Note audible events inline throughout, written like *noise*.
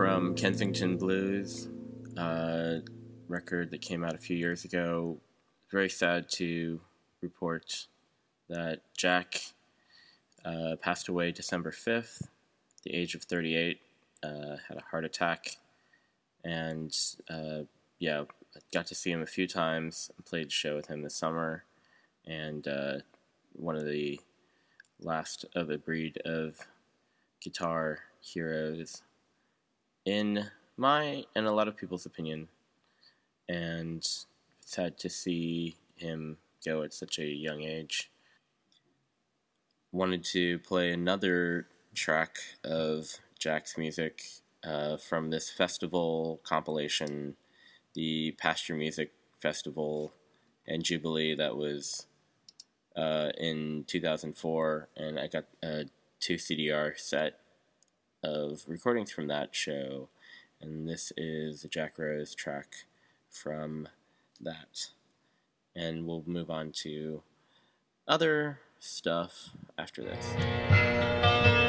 From Kensington Blues, uh, record that came out a few years ago. Very sad to report that Jack uh, passed away December 5th, the age of 38, uh, had a heart attack, and uh, yeah, got to see him a few times. Played a show with him this summer, and uh, one of the last of a breed of guitar heroes in my and a lot of people's opinion. And sad to see him go at such a young age. Wanted to play another track of Jack's music uh, from this festival compilation, the Pasture Music Festival and Jubilee that was uh, in 2004, and I got a two CDR set of recordings from that show, and this is a Jack Rose track from that. And we'll move on to other stuff after this.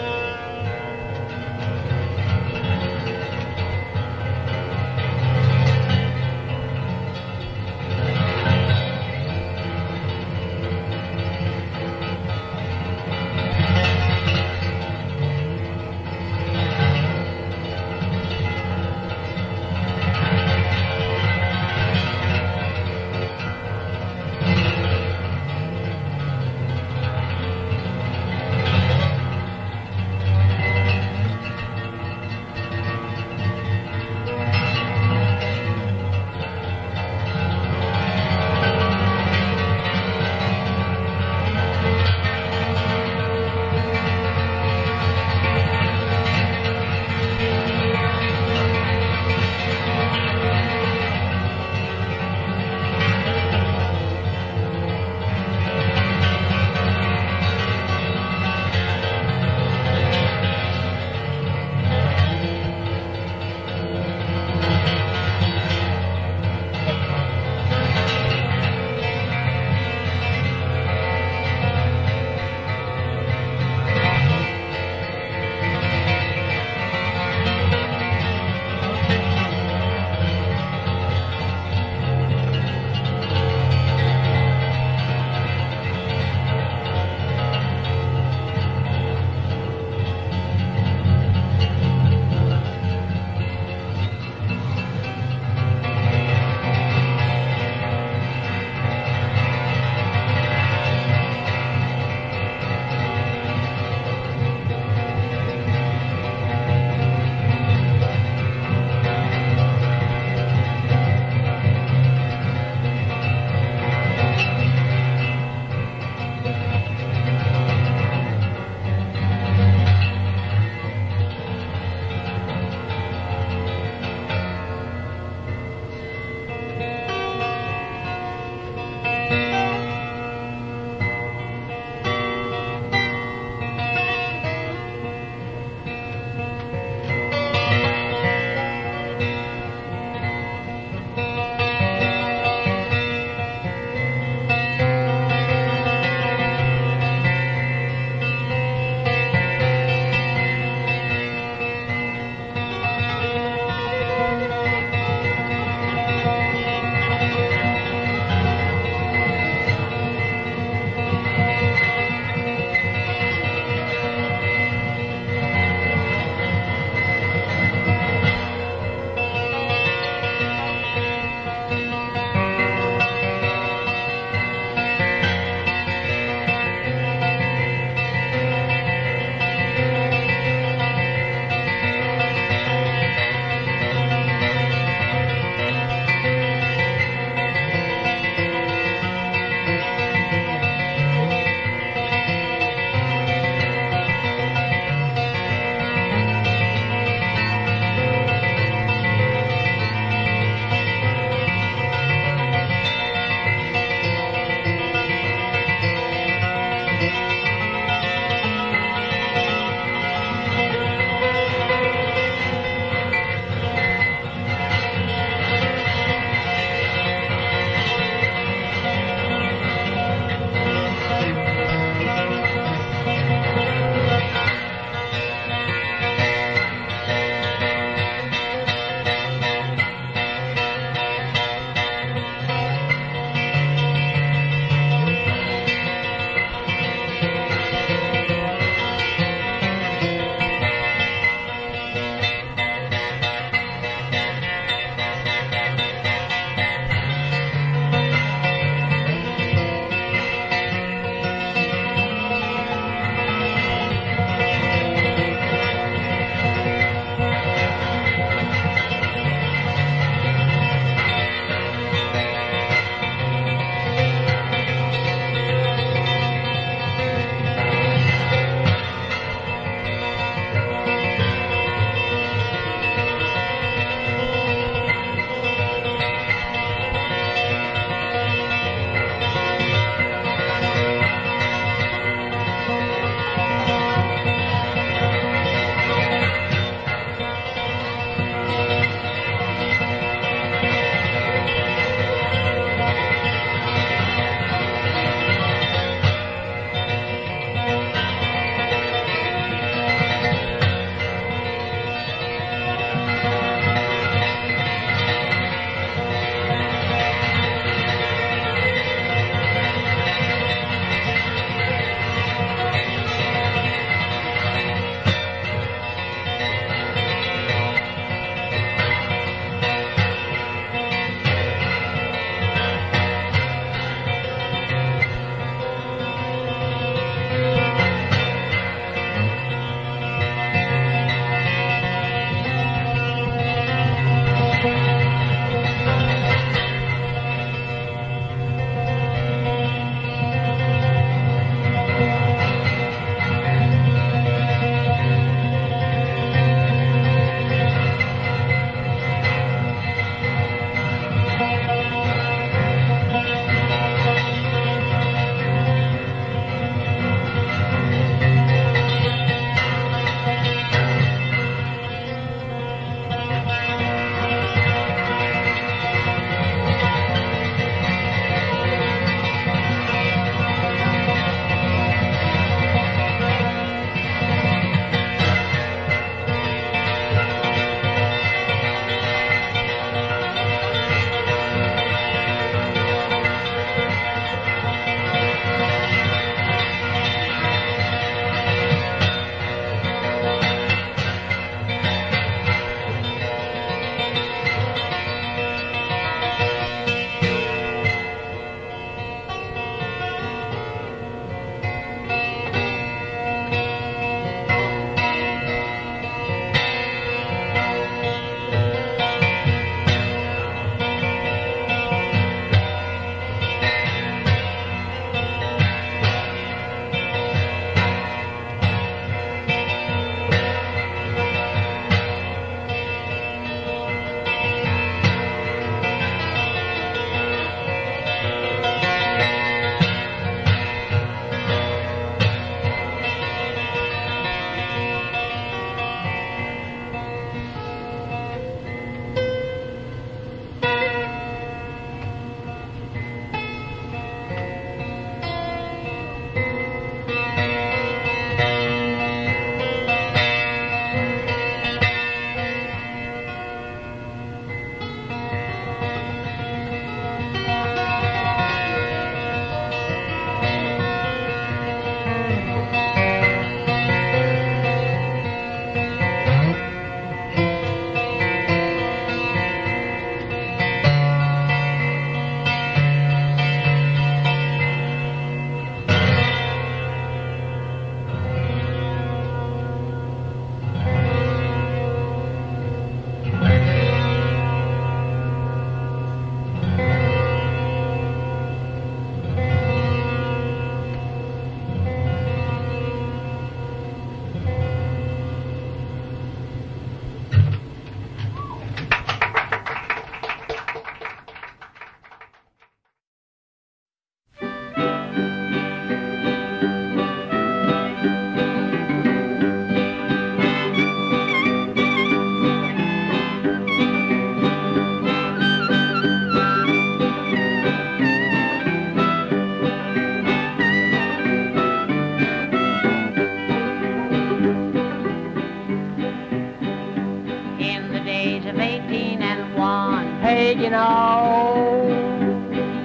Know,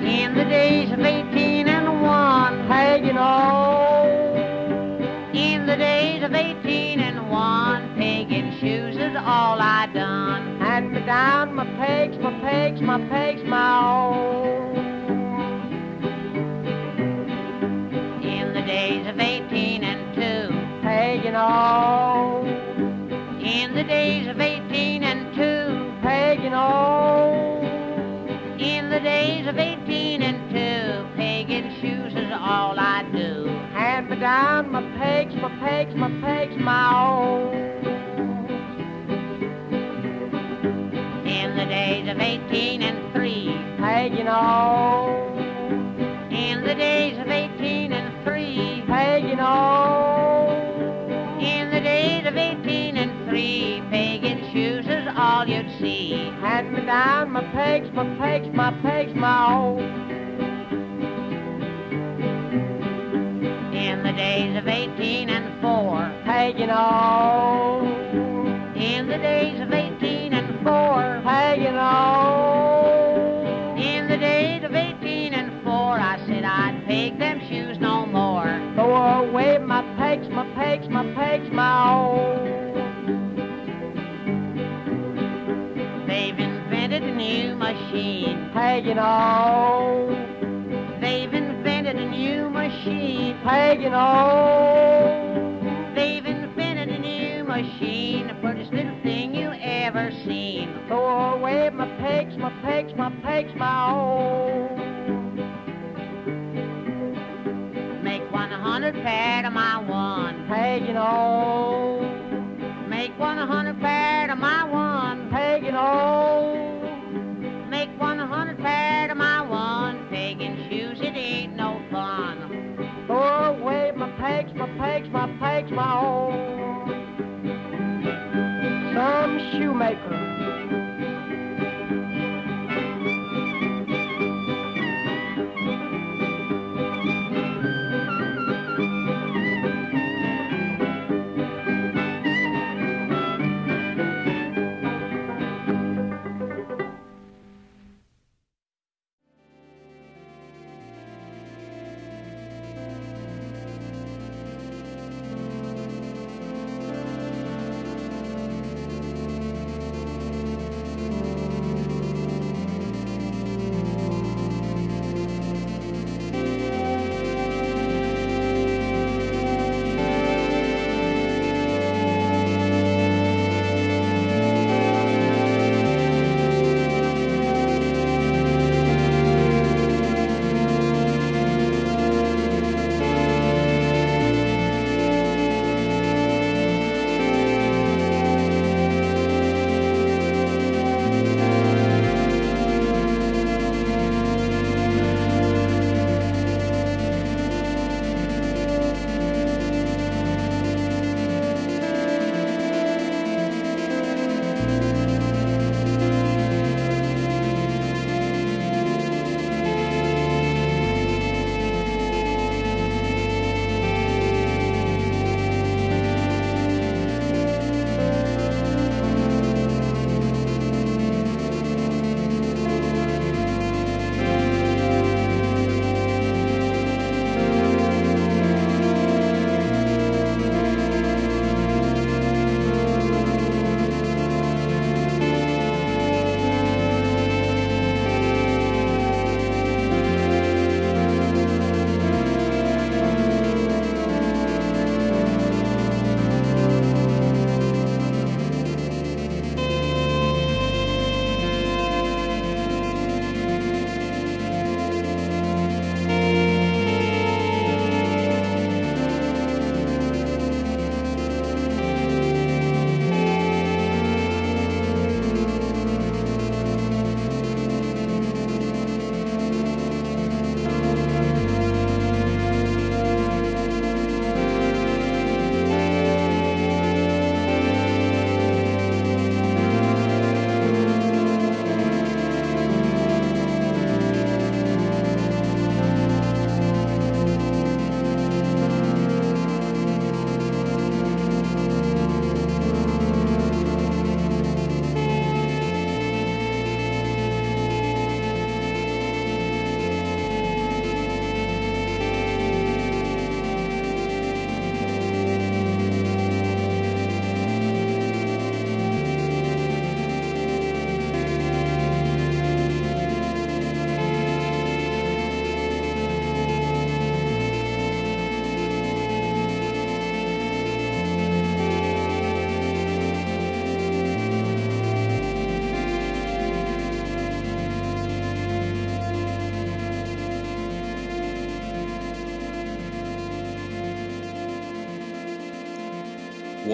in the days of 18 and 1, hey, you know, in the days of 18 and 1, pagan shoes is all I done. Hand me down my pegs, my pegs, my pegs, my own. In the days of 18 and 2, hey, you know, in the days of 18 and 2, in the days of 18 and 2, pagan shoes is all I do. Hand me down my pegs, my pegs, my pegs, my own. In the days of 18 and 3, hey, you know, in the days of 18 and 3, hey, you know, in the days of 18 and 3, me down my pegs, my pegs, my pegs, my own. In the days of 18 and 4, hey, you know, in the days of 18 and 4, hey, you know, in the days of 18 and 4, I said I'd peg them shoes no more. Throw away my pegs, my pegs, my pegs, my own. Invented a new machine, hey, you know. They've invented a new machine, hey, you know. They've invented a new machine, the prettiest little thing you ever seen. Throw away my pegs, my pegs, my pegs, my own. Make 100 pair to my one peg, you know. Make 100 pair to my one peg, you know. Make 100 pair to my one peg and shoes, it ain't no fun. Oh, Throw away my pegs, my pegs, my pegs, my own. Some shoemaker.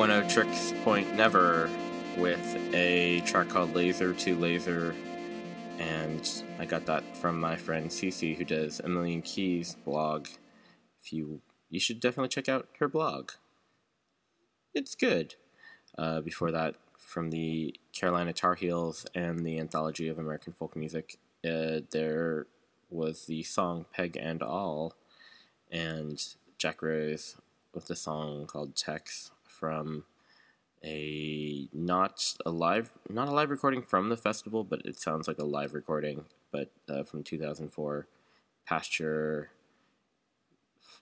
One of Tricks Point Never with a track called Laser to Laser, and I got that from my friend Cece, who does a Million Keys blog. If you you should definitely check out her blog. It's good. Uh, before that, from the Carolina Tar Heels and the Anthology of American Folk Music, uh, there was the song Peg and Awl, and Jack Rose with the song called Tex from a not a live not a live recording from the festival, but it sounds like a live recording, but uh, from 2004 Pasture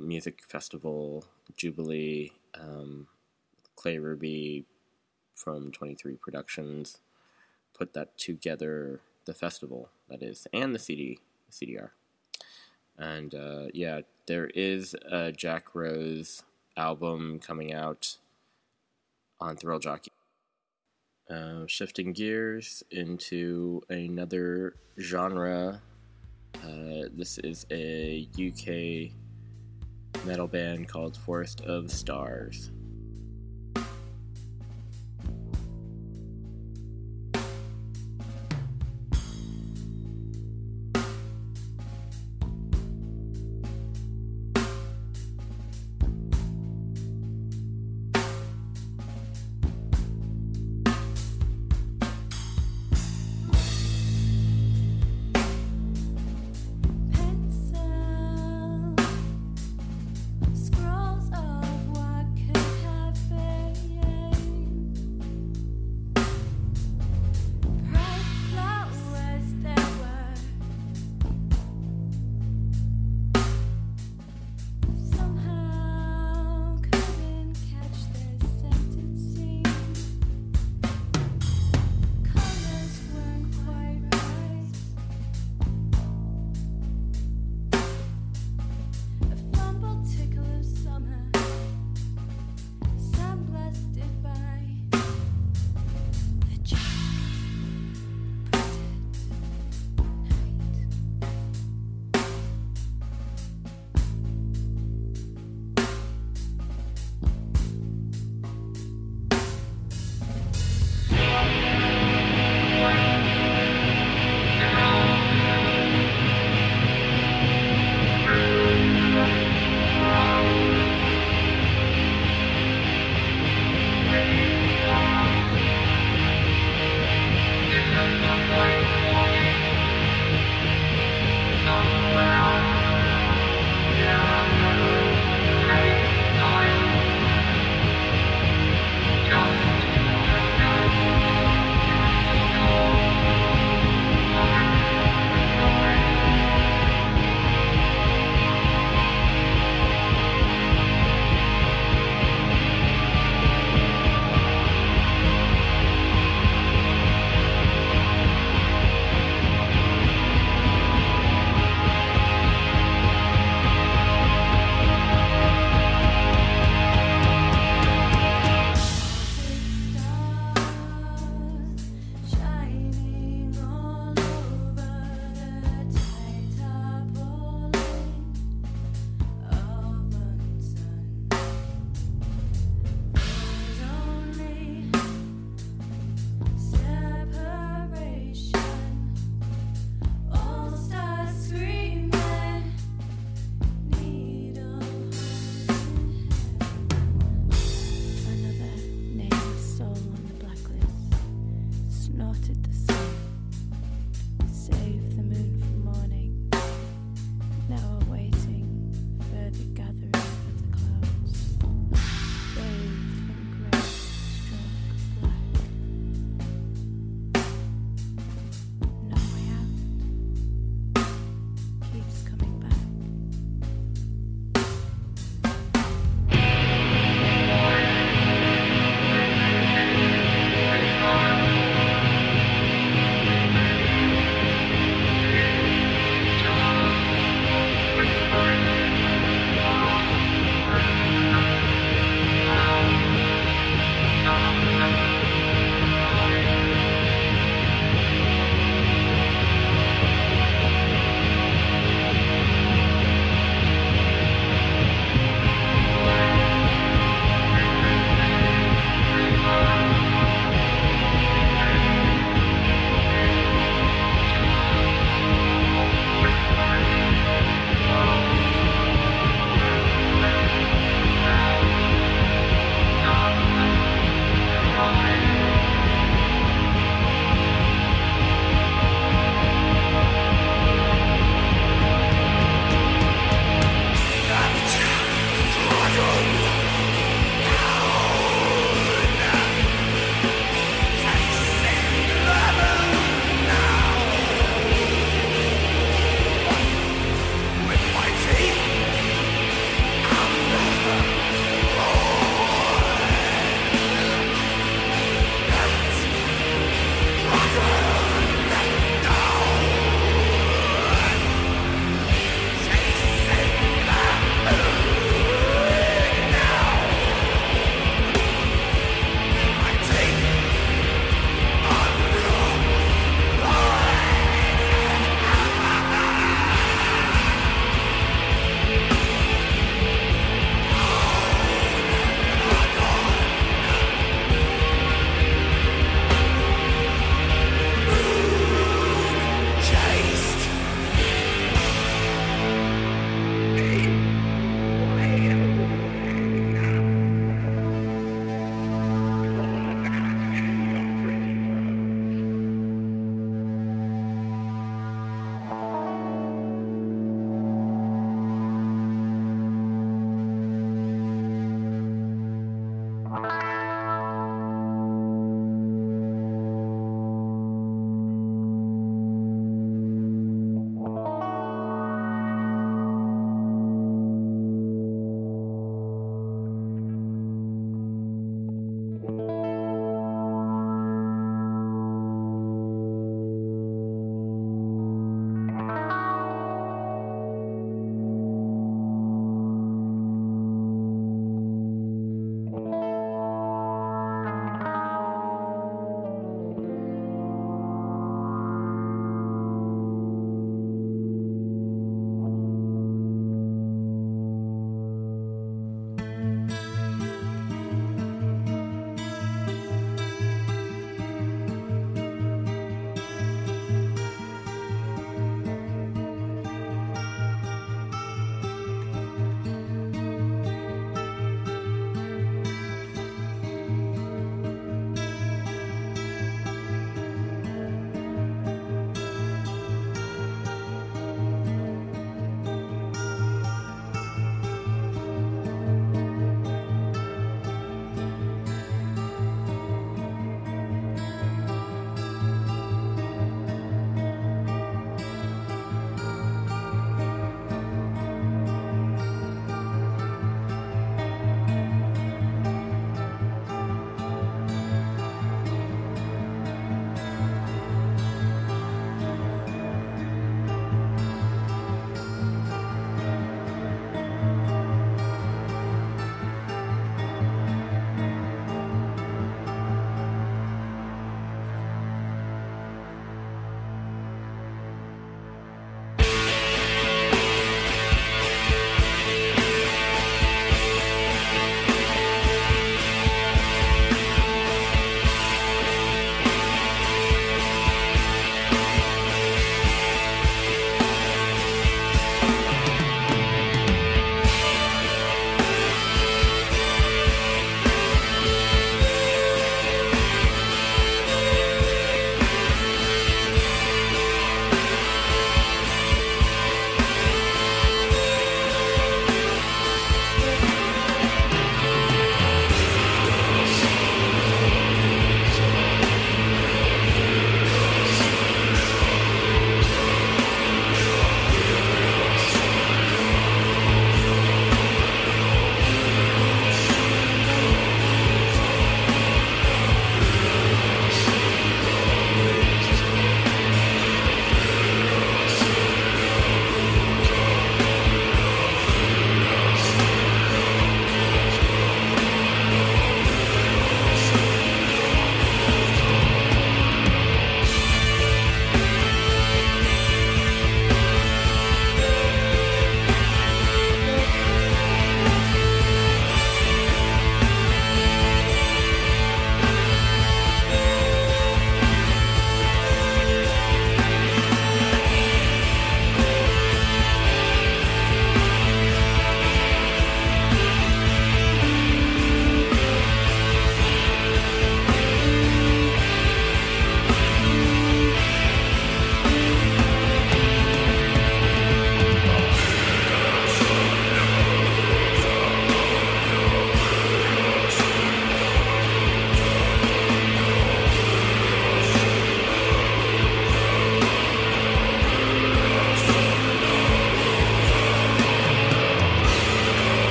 Music Festival Jubilee, um, Clay Ruby from 23 Productions put that together. The festival that is, and the CD, the CDR, and uh, yeah, there is a Jack Rose album coming out on Thrill Jockey. Uh, shifting gears into another genre. Uh, this is a UK metal band called Forest of Stars.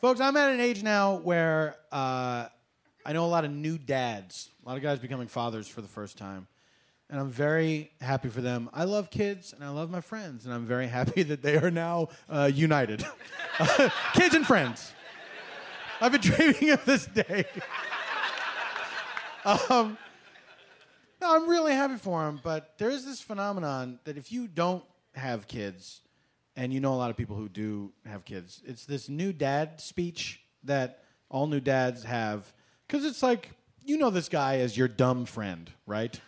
Folks, I'm at an age now where uh, I know a lot of new dads, a lot of guys becoming fathers for the first time. And I'm very happy for them. I love kids and I love my friends, and I'm very happy *laughs* that they are now uh, united. *laughs* kids and friends. I've been *laughs* dreaming of this day. um, no, I'm really happy for them, but there is this phenomenon that if you don't have kids, and you know a lot of people who do have kids, it's this new dad speech that all new dads have. Because it's like, you know this guy as your dumb friend, right?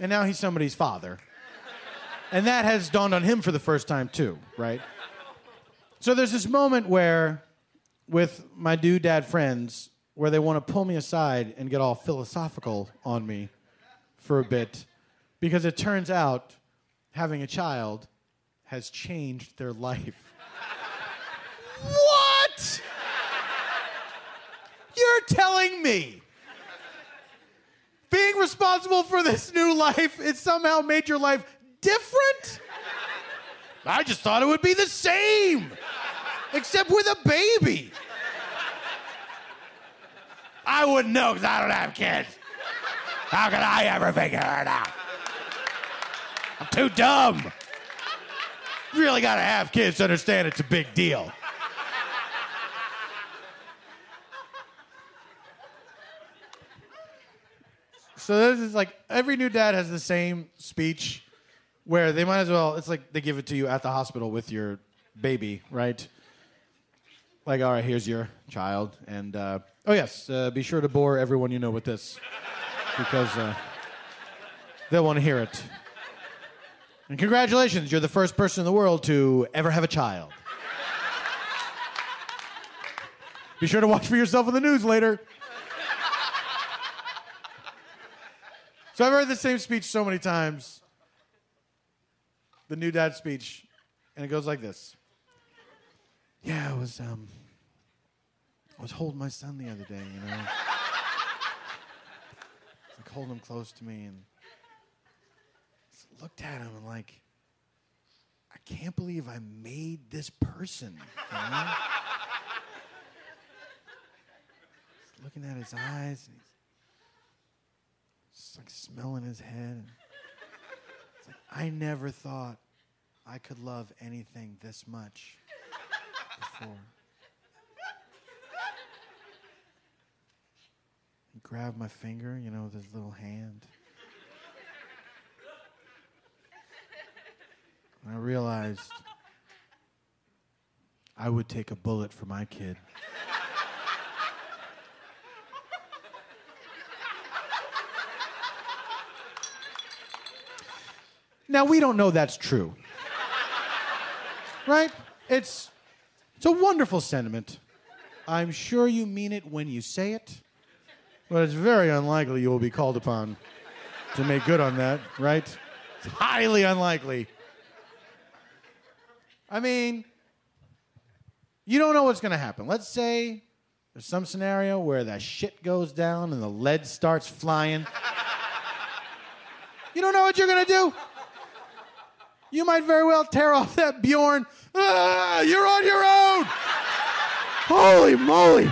and now he's somebody's father. And that has dawned on him for the first time, too, right? So there's this moment where, with my dude dad friends, where they want to pull me aside and get all philosophical on me for a bit because it turns out having a child has changed their life. *laughs* what? You're telling me being responsible for this new life, it somehow made your life different? I just thought it would be the same, except with a baby. I wouldn't know because I don't have kids. How could I ever figure it out? I'm too dumb. You really got to have kids to understand it's a big deal. So this is like every new dad has the same speech where they might as well it's like they give it to you at the hospital with your baby, right? Like, all right, here's your child, and uh, oh yes, uh, be sure to bore everyone you know with this because uh, they'll want to hear it. And congratulations, you're the first person in the world to ever have a child. Be sure to watch for yourself in the news later. So I've heard the same speech so many times. The new dad speech, and it goes like this. Yeah, I was um I was holding my son the other day, you know. like holding him close to me and looked at him and like, I can't believe I made this person. You know? looking at his eyes and he's just like smelling his head. It's like I never thought I could love anything this much before. He grabbed my finger, you know, with his little hand. And I realized I would take a bullet for my kid. now we don't know that's true. Right? It's it's a wonderful sentiment. I'm sure you mean it when you say it, but it's very unlikely you will be called upon to make good on that, right? It's highly unlikely. I mean, you don't know what's going to happen. Let's say there's some scenario where the shit goes down and the lead starts flying. you don't know what you're going to do. You might very well tear off that Bjorn. Ah, you're on your own. Holy moly.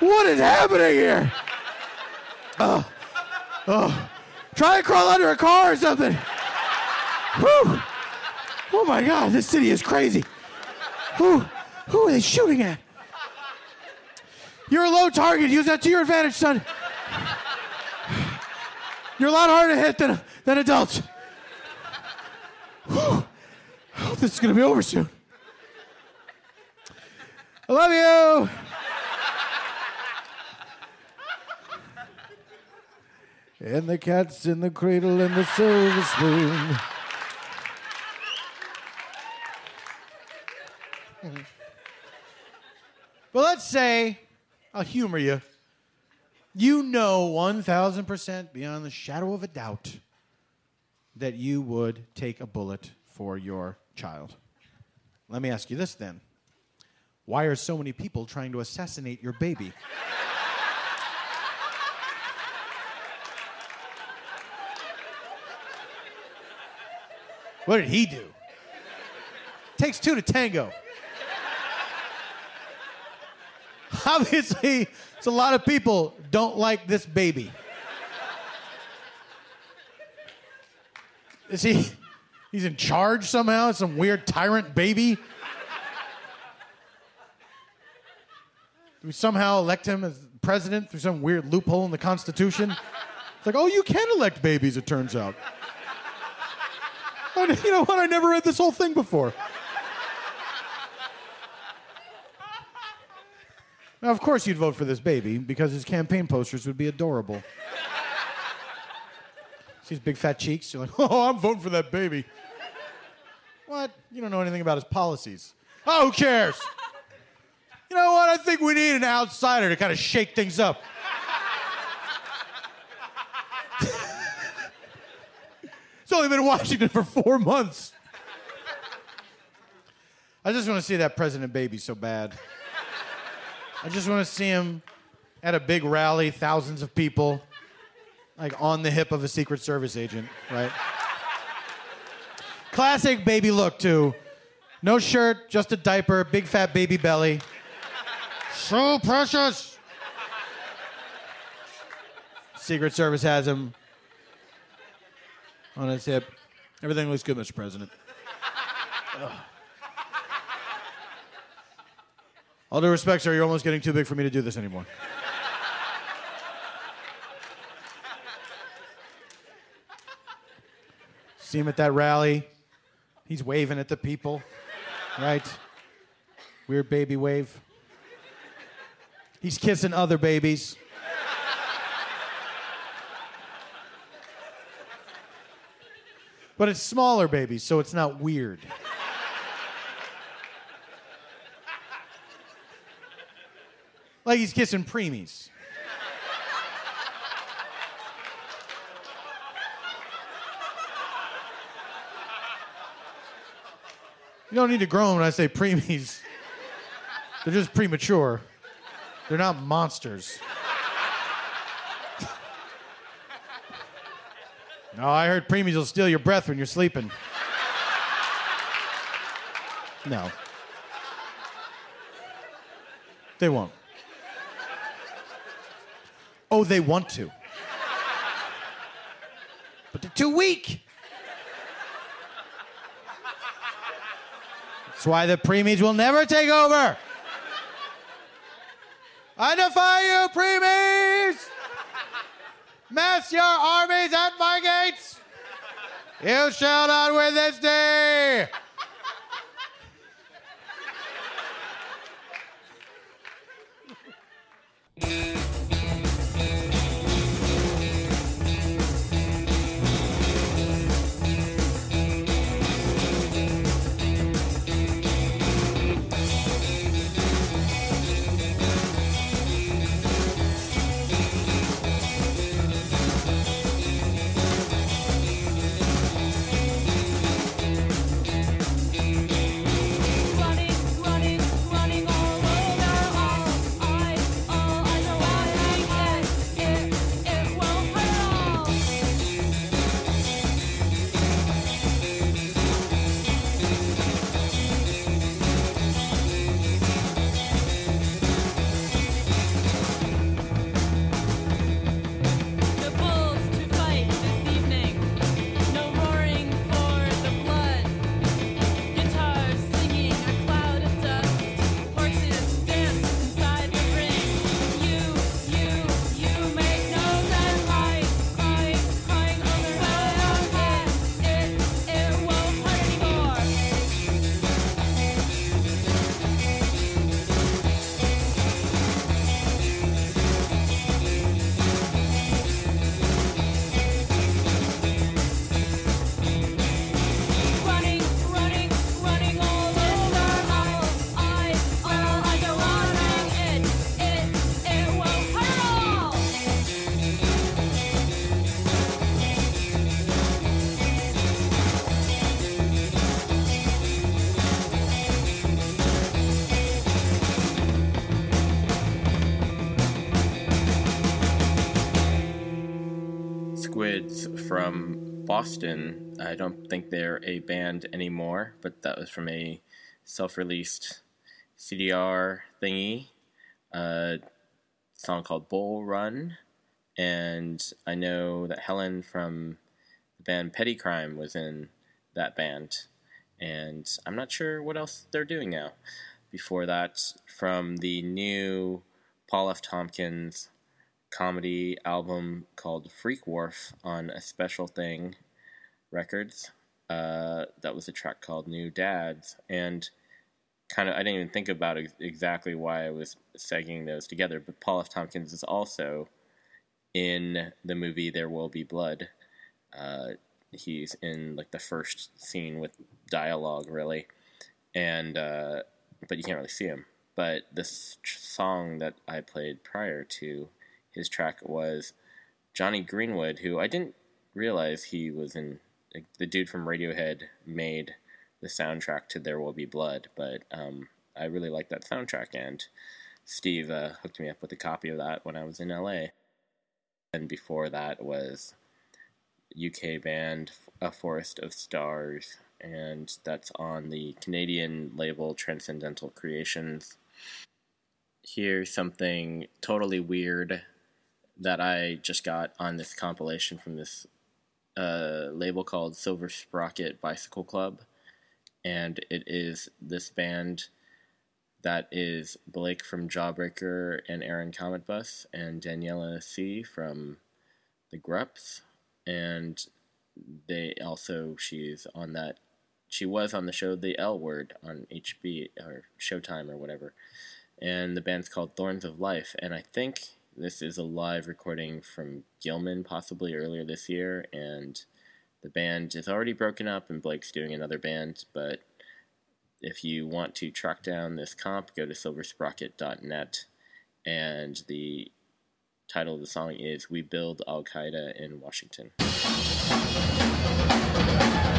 What is happening here? Oh, oh. Try to crawl under a car or something. Whew. Oh my God, this city is crazy. Who, who are they shooting at? You're a low target. Use that to your advantage, son. You're a lot harder to hit than, than adults. Whew. I hope this is going to be over soon. I love you. And the cat's in the cradle and the silver spoon. *laughs* But let's say, I'll humor you. You know 1000% beyond the shadow of a doubt that you would take a bullet for your child. Let me ask you this then. Why are so many people trying to assassinate your baby? what did he do? Takes two to tango. *laughs* obviously, it's a lot of people don't like this baby. Is he? He's in charge somehow. Some weird tyrant baby. Do we somehow elect him as president through some weird loophole in the Constitution? It's like, oh, you can elect babies. It turns out. *laughs* You know what? I never read this whole thing before. Now, of course, you'd vote for this baby because his campaign posters would be adorable. See his big fat cheeks? You're like, *laughs* oh, I'm voting for that baby. What? You don't know anything about his policies. Oh, who cares? You know what? I think we need an outsider to kind of shake things up. *laughs* He's only been in Washington for four months. I just want to see that president baby so bad. I just want to see him at a big rally, thousands of people, like on the hip of a Secret Service agent, right? Classic baby look, too. No shirt, just a diaper, big fat baby belly. So precious. Secret Service has him on his hip. Everything looks good, Mr. President. Ugh. All due respect, sir, you're almost getting too big for me to do this anymore. See him at that rally. He's waving at the people, right? Weird baby wave. He's kissing other babies. But it's smaller babies, so it's not weird. Like he's kissing preemies. You don't need to them when I say preemies. They're just premature. They're not monsters. No, I heard preemies will steal your breath when you're sleeping. No. They won't. Oh, they want to. But they're too weak. That's why the preemies will never take over. I defy you, preemies! Mass your armies at my gates! You shall not win this day! Boston. I don't think they're a band anymore, but that was from a self released CDR thingy. a song called Bull Run, and I know that Helen from the band Petty Crime was in that band, and I'm not sure what else they're doing now. Before that, from the new Paul F. Tompkins comedy album called Freak Wharf on a Special Thing Records. Uh, that was a track called New Dads, and kind of I didn't even think about ex- exactly why I was segging those together. But Paul F. Tompkins is also in the movie There Will Be Blood. Uh, he's in like the first scene with dialogue, really, and uh, but you can't really see him. But this tr- song that I played prior to his track was Jonny Greenwood, who I didn't realize he was in. Like, the dude from Radiohead made the soundtrack to There Will Be Blood, but um, I really like that soundtrack, and Steve uh, hooked me up with a copy of that when I was in LA. And before that was UK band A Forest of Stars, and that's on the Canadian label Transcendental Creations. Here's something totally weird that I just got on this compilation from this uh, label called Silver Sprocket Bicycle Club, and it is this band that is Blake from Jawbreaker and Aaron Cometbus and Daniela Sea from the Grups, and they also she's on that she was on the show The L Word on HB or Showtime or whatever, and the band's called Thorns of Life, and I think this is a live recording from Gilman possibly earlier this year, and the band is already broken up, and Blake's doing another band, but if you want to track down this comp, go to silversprocket.net, and the title of the song is "We Build Al Qaeda in Washington." Washington,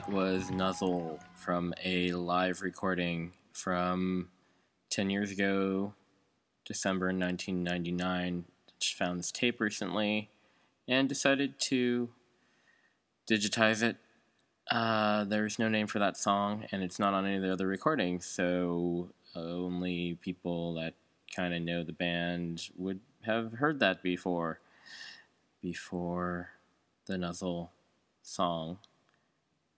That was Nuzzle from a live recording from 10 years ago, December 1999. Just found this tape recently and decided to digitize it. Uh, there's no name for that song, and it's not on any of the other recordings, so only people that kind of know the band would have heard that before. Before the Nuzzle song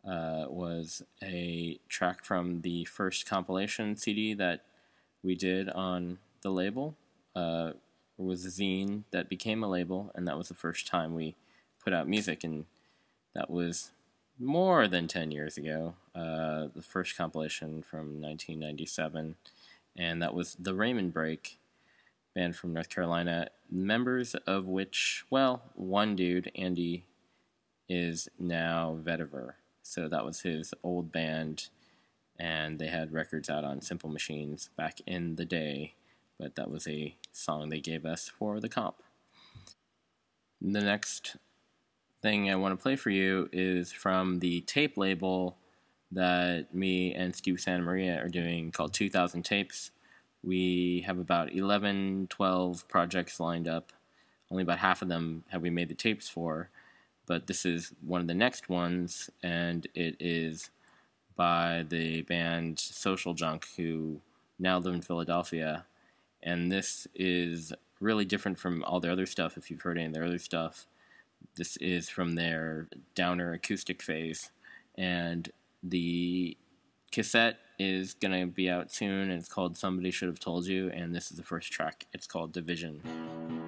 uh, was a track from the first compilation CD that we did on the label. Uh, it was a zine that became a label, and that was the first time we put out music, and that was more than 10 years ago. Uh, the first compilation from 1997, and that was the Raymond Brake band from North Carolina, members of which, well, one dude, Andy, is now Vetiver. So that was his old band, and they had records out on Simple Machines back in the day, but that was a song they gave us for the comp. The next thing I want to play for you is from the tape label that me and Stu Santa Maria are doing called 2000 Tapes. We have about 11, 12 projects lined up. Only about half of them have we made the tapes for, but this is one of the next ones, and it is by the band Social Junk, who now live in Philadelphia. And this is really different from all their other stuff, if you've heard any of their other stuff. This is from their downer acoustic phase, and the cassette is going to be out soon, and it's called Somebody Should Have Told You, and this is the first track. It's called Division.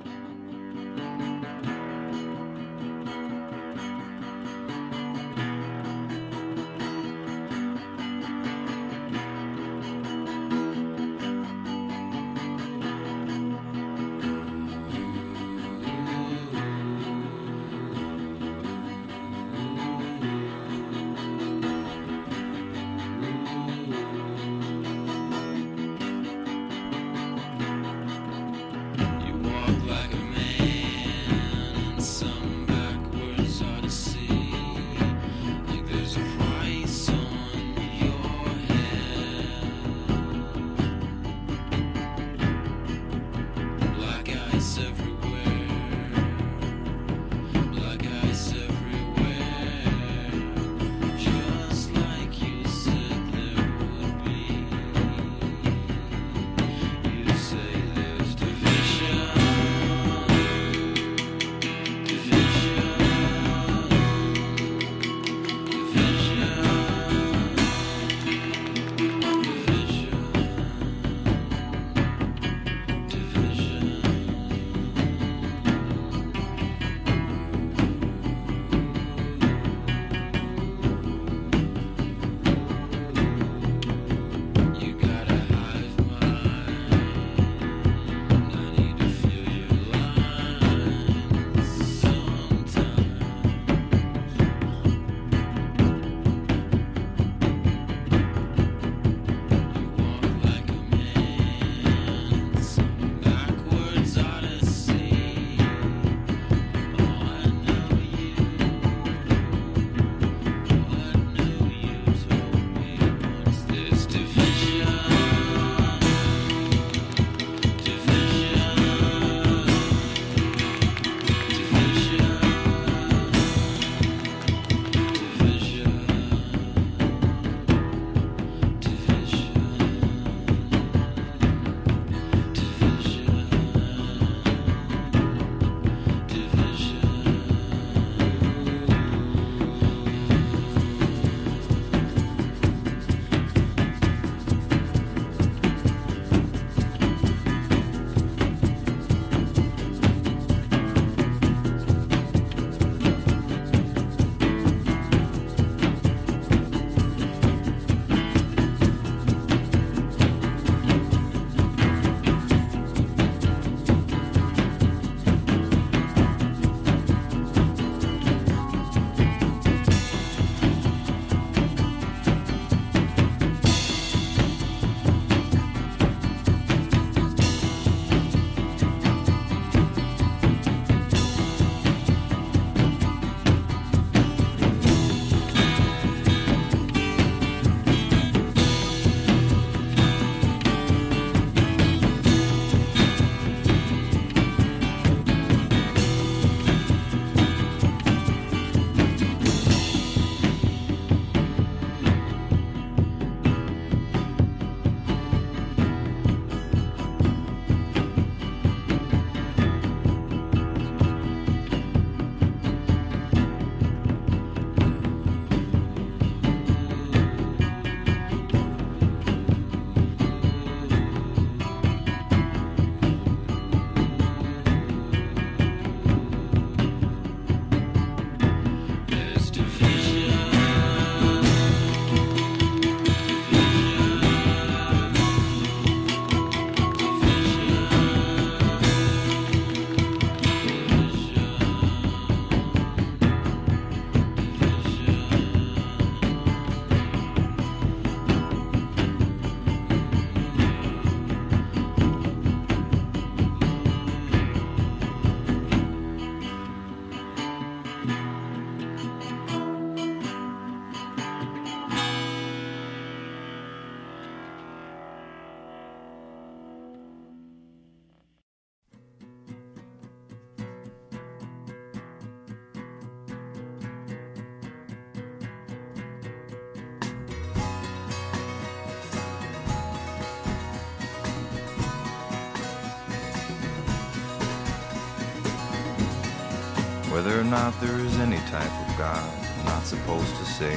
there is any type of God not supposed to say.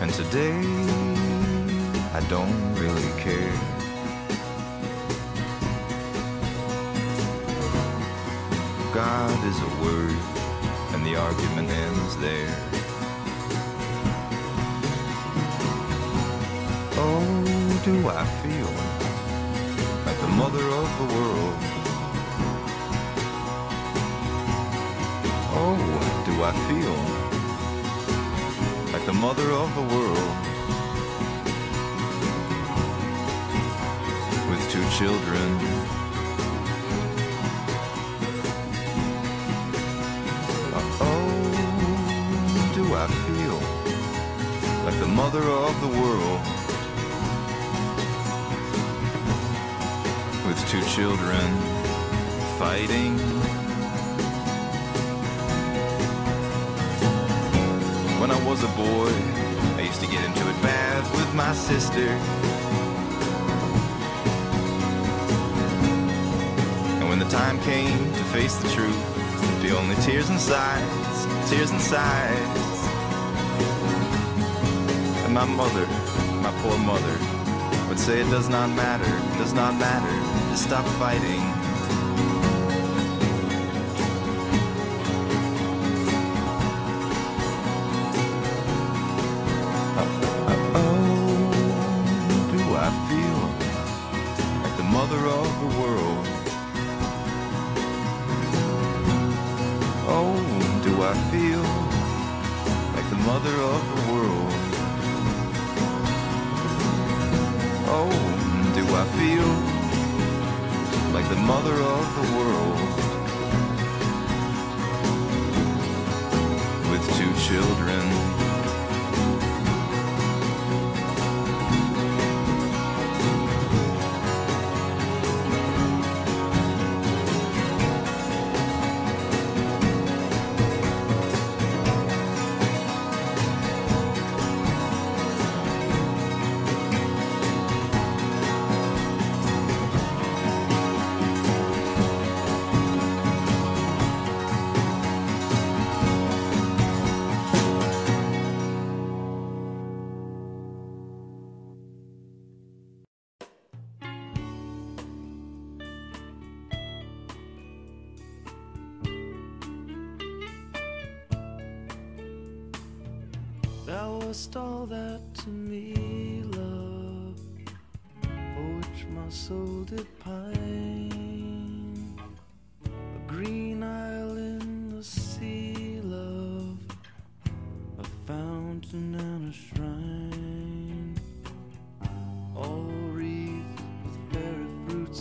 And today, I don't really care. God is a word, and the argument ends there. Oh, do I feel the world with two children. Oh, do I feel like the mother of the world with two children fighting? When I was a boy, to get into it bad with my sister. And when the time came to face the truth, the only tears and sighs, tears and sighs. And my mother, my poor mother, would say it does not matter, does not matter, just stop fighting.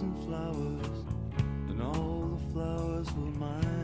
and flowers, and all the flowers were mine.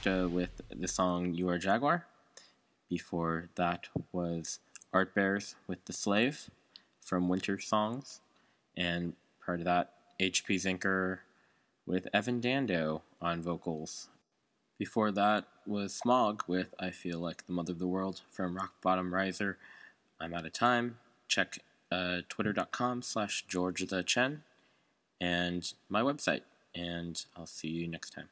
Evangelista with the song You Are Jaguar. Before that was Art Bears with The Slave from Winter Songs. And prior to that, H.P. Zinker with Evan Dando on vocals. Before that was Smog with I Feel Like the Mother of the World from Rock Bottom Riser. I'm out of time. Check uh, twitter.com slash George the Chen and my website. And I'll see you next time.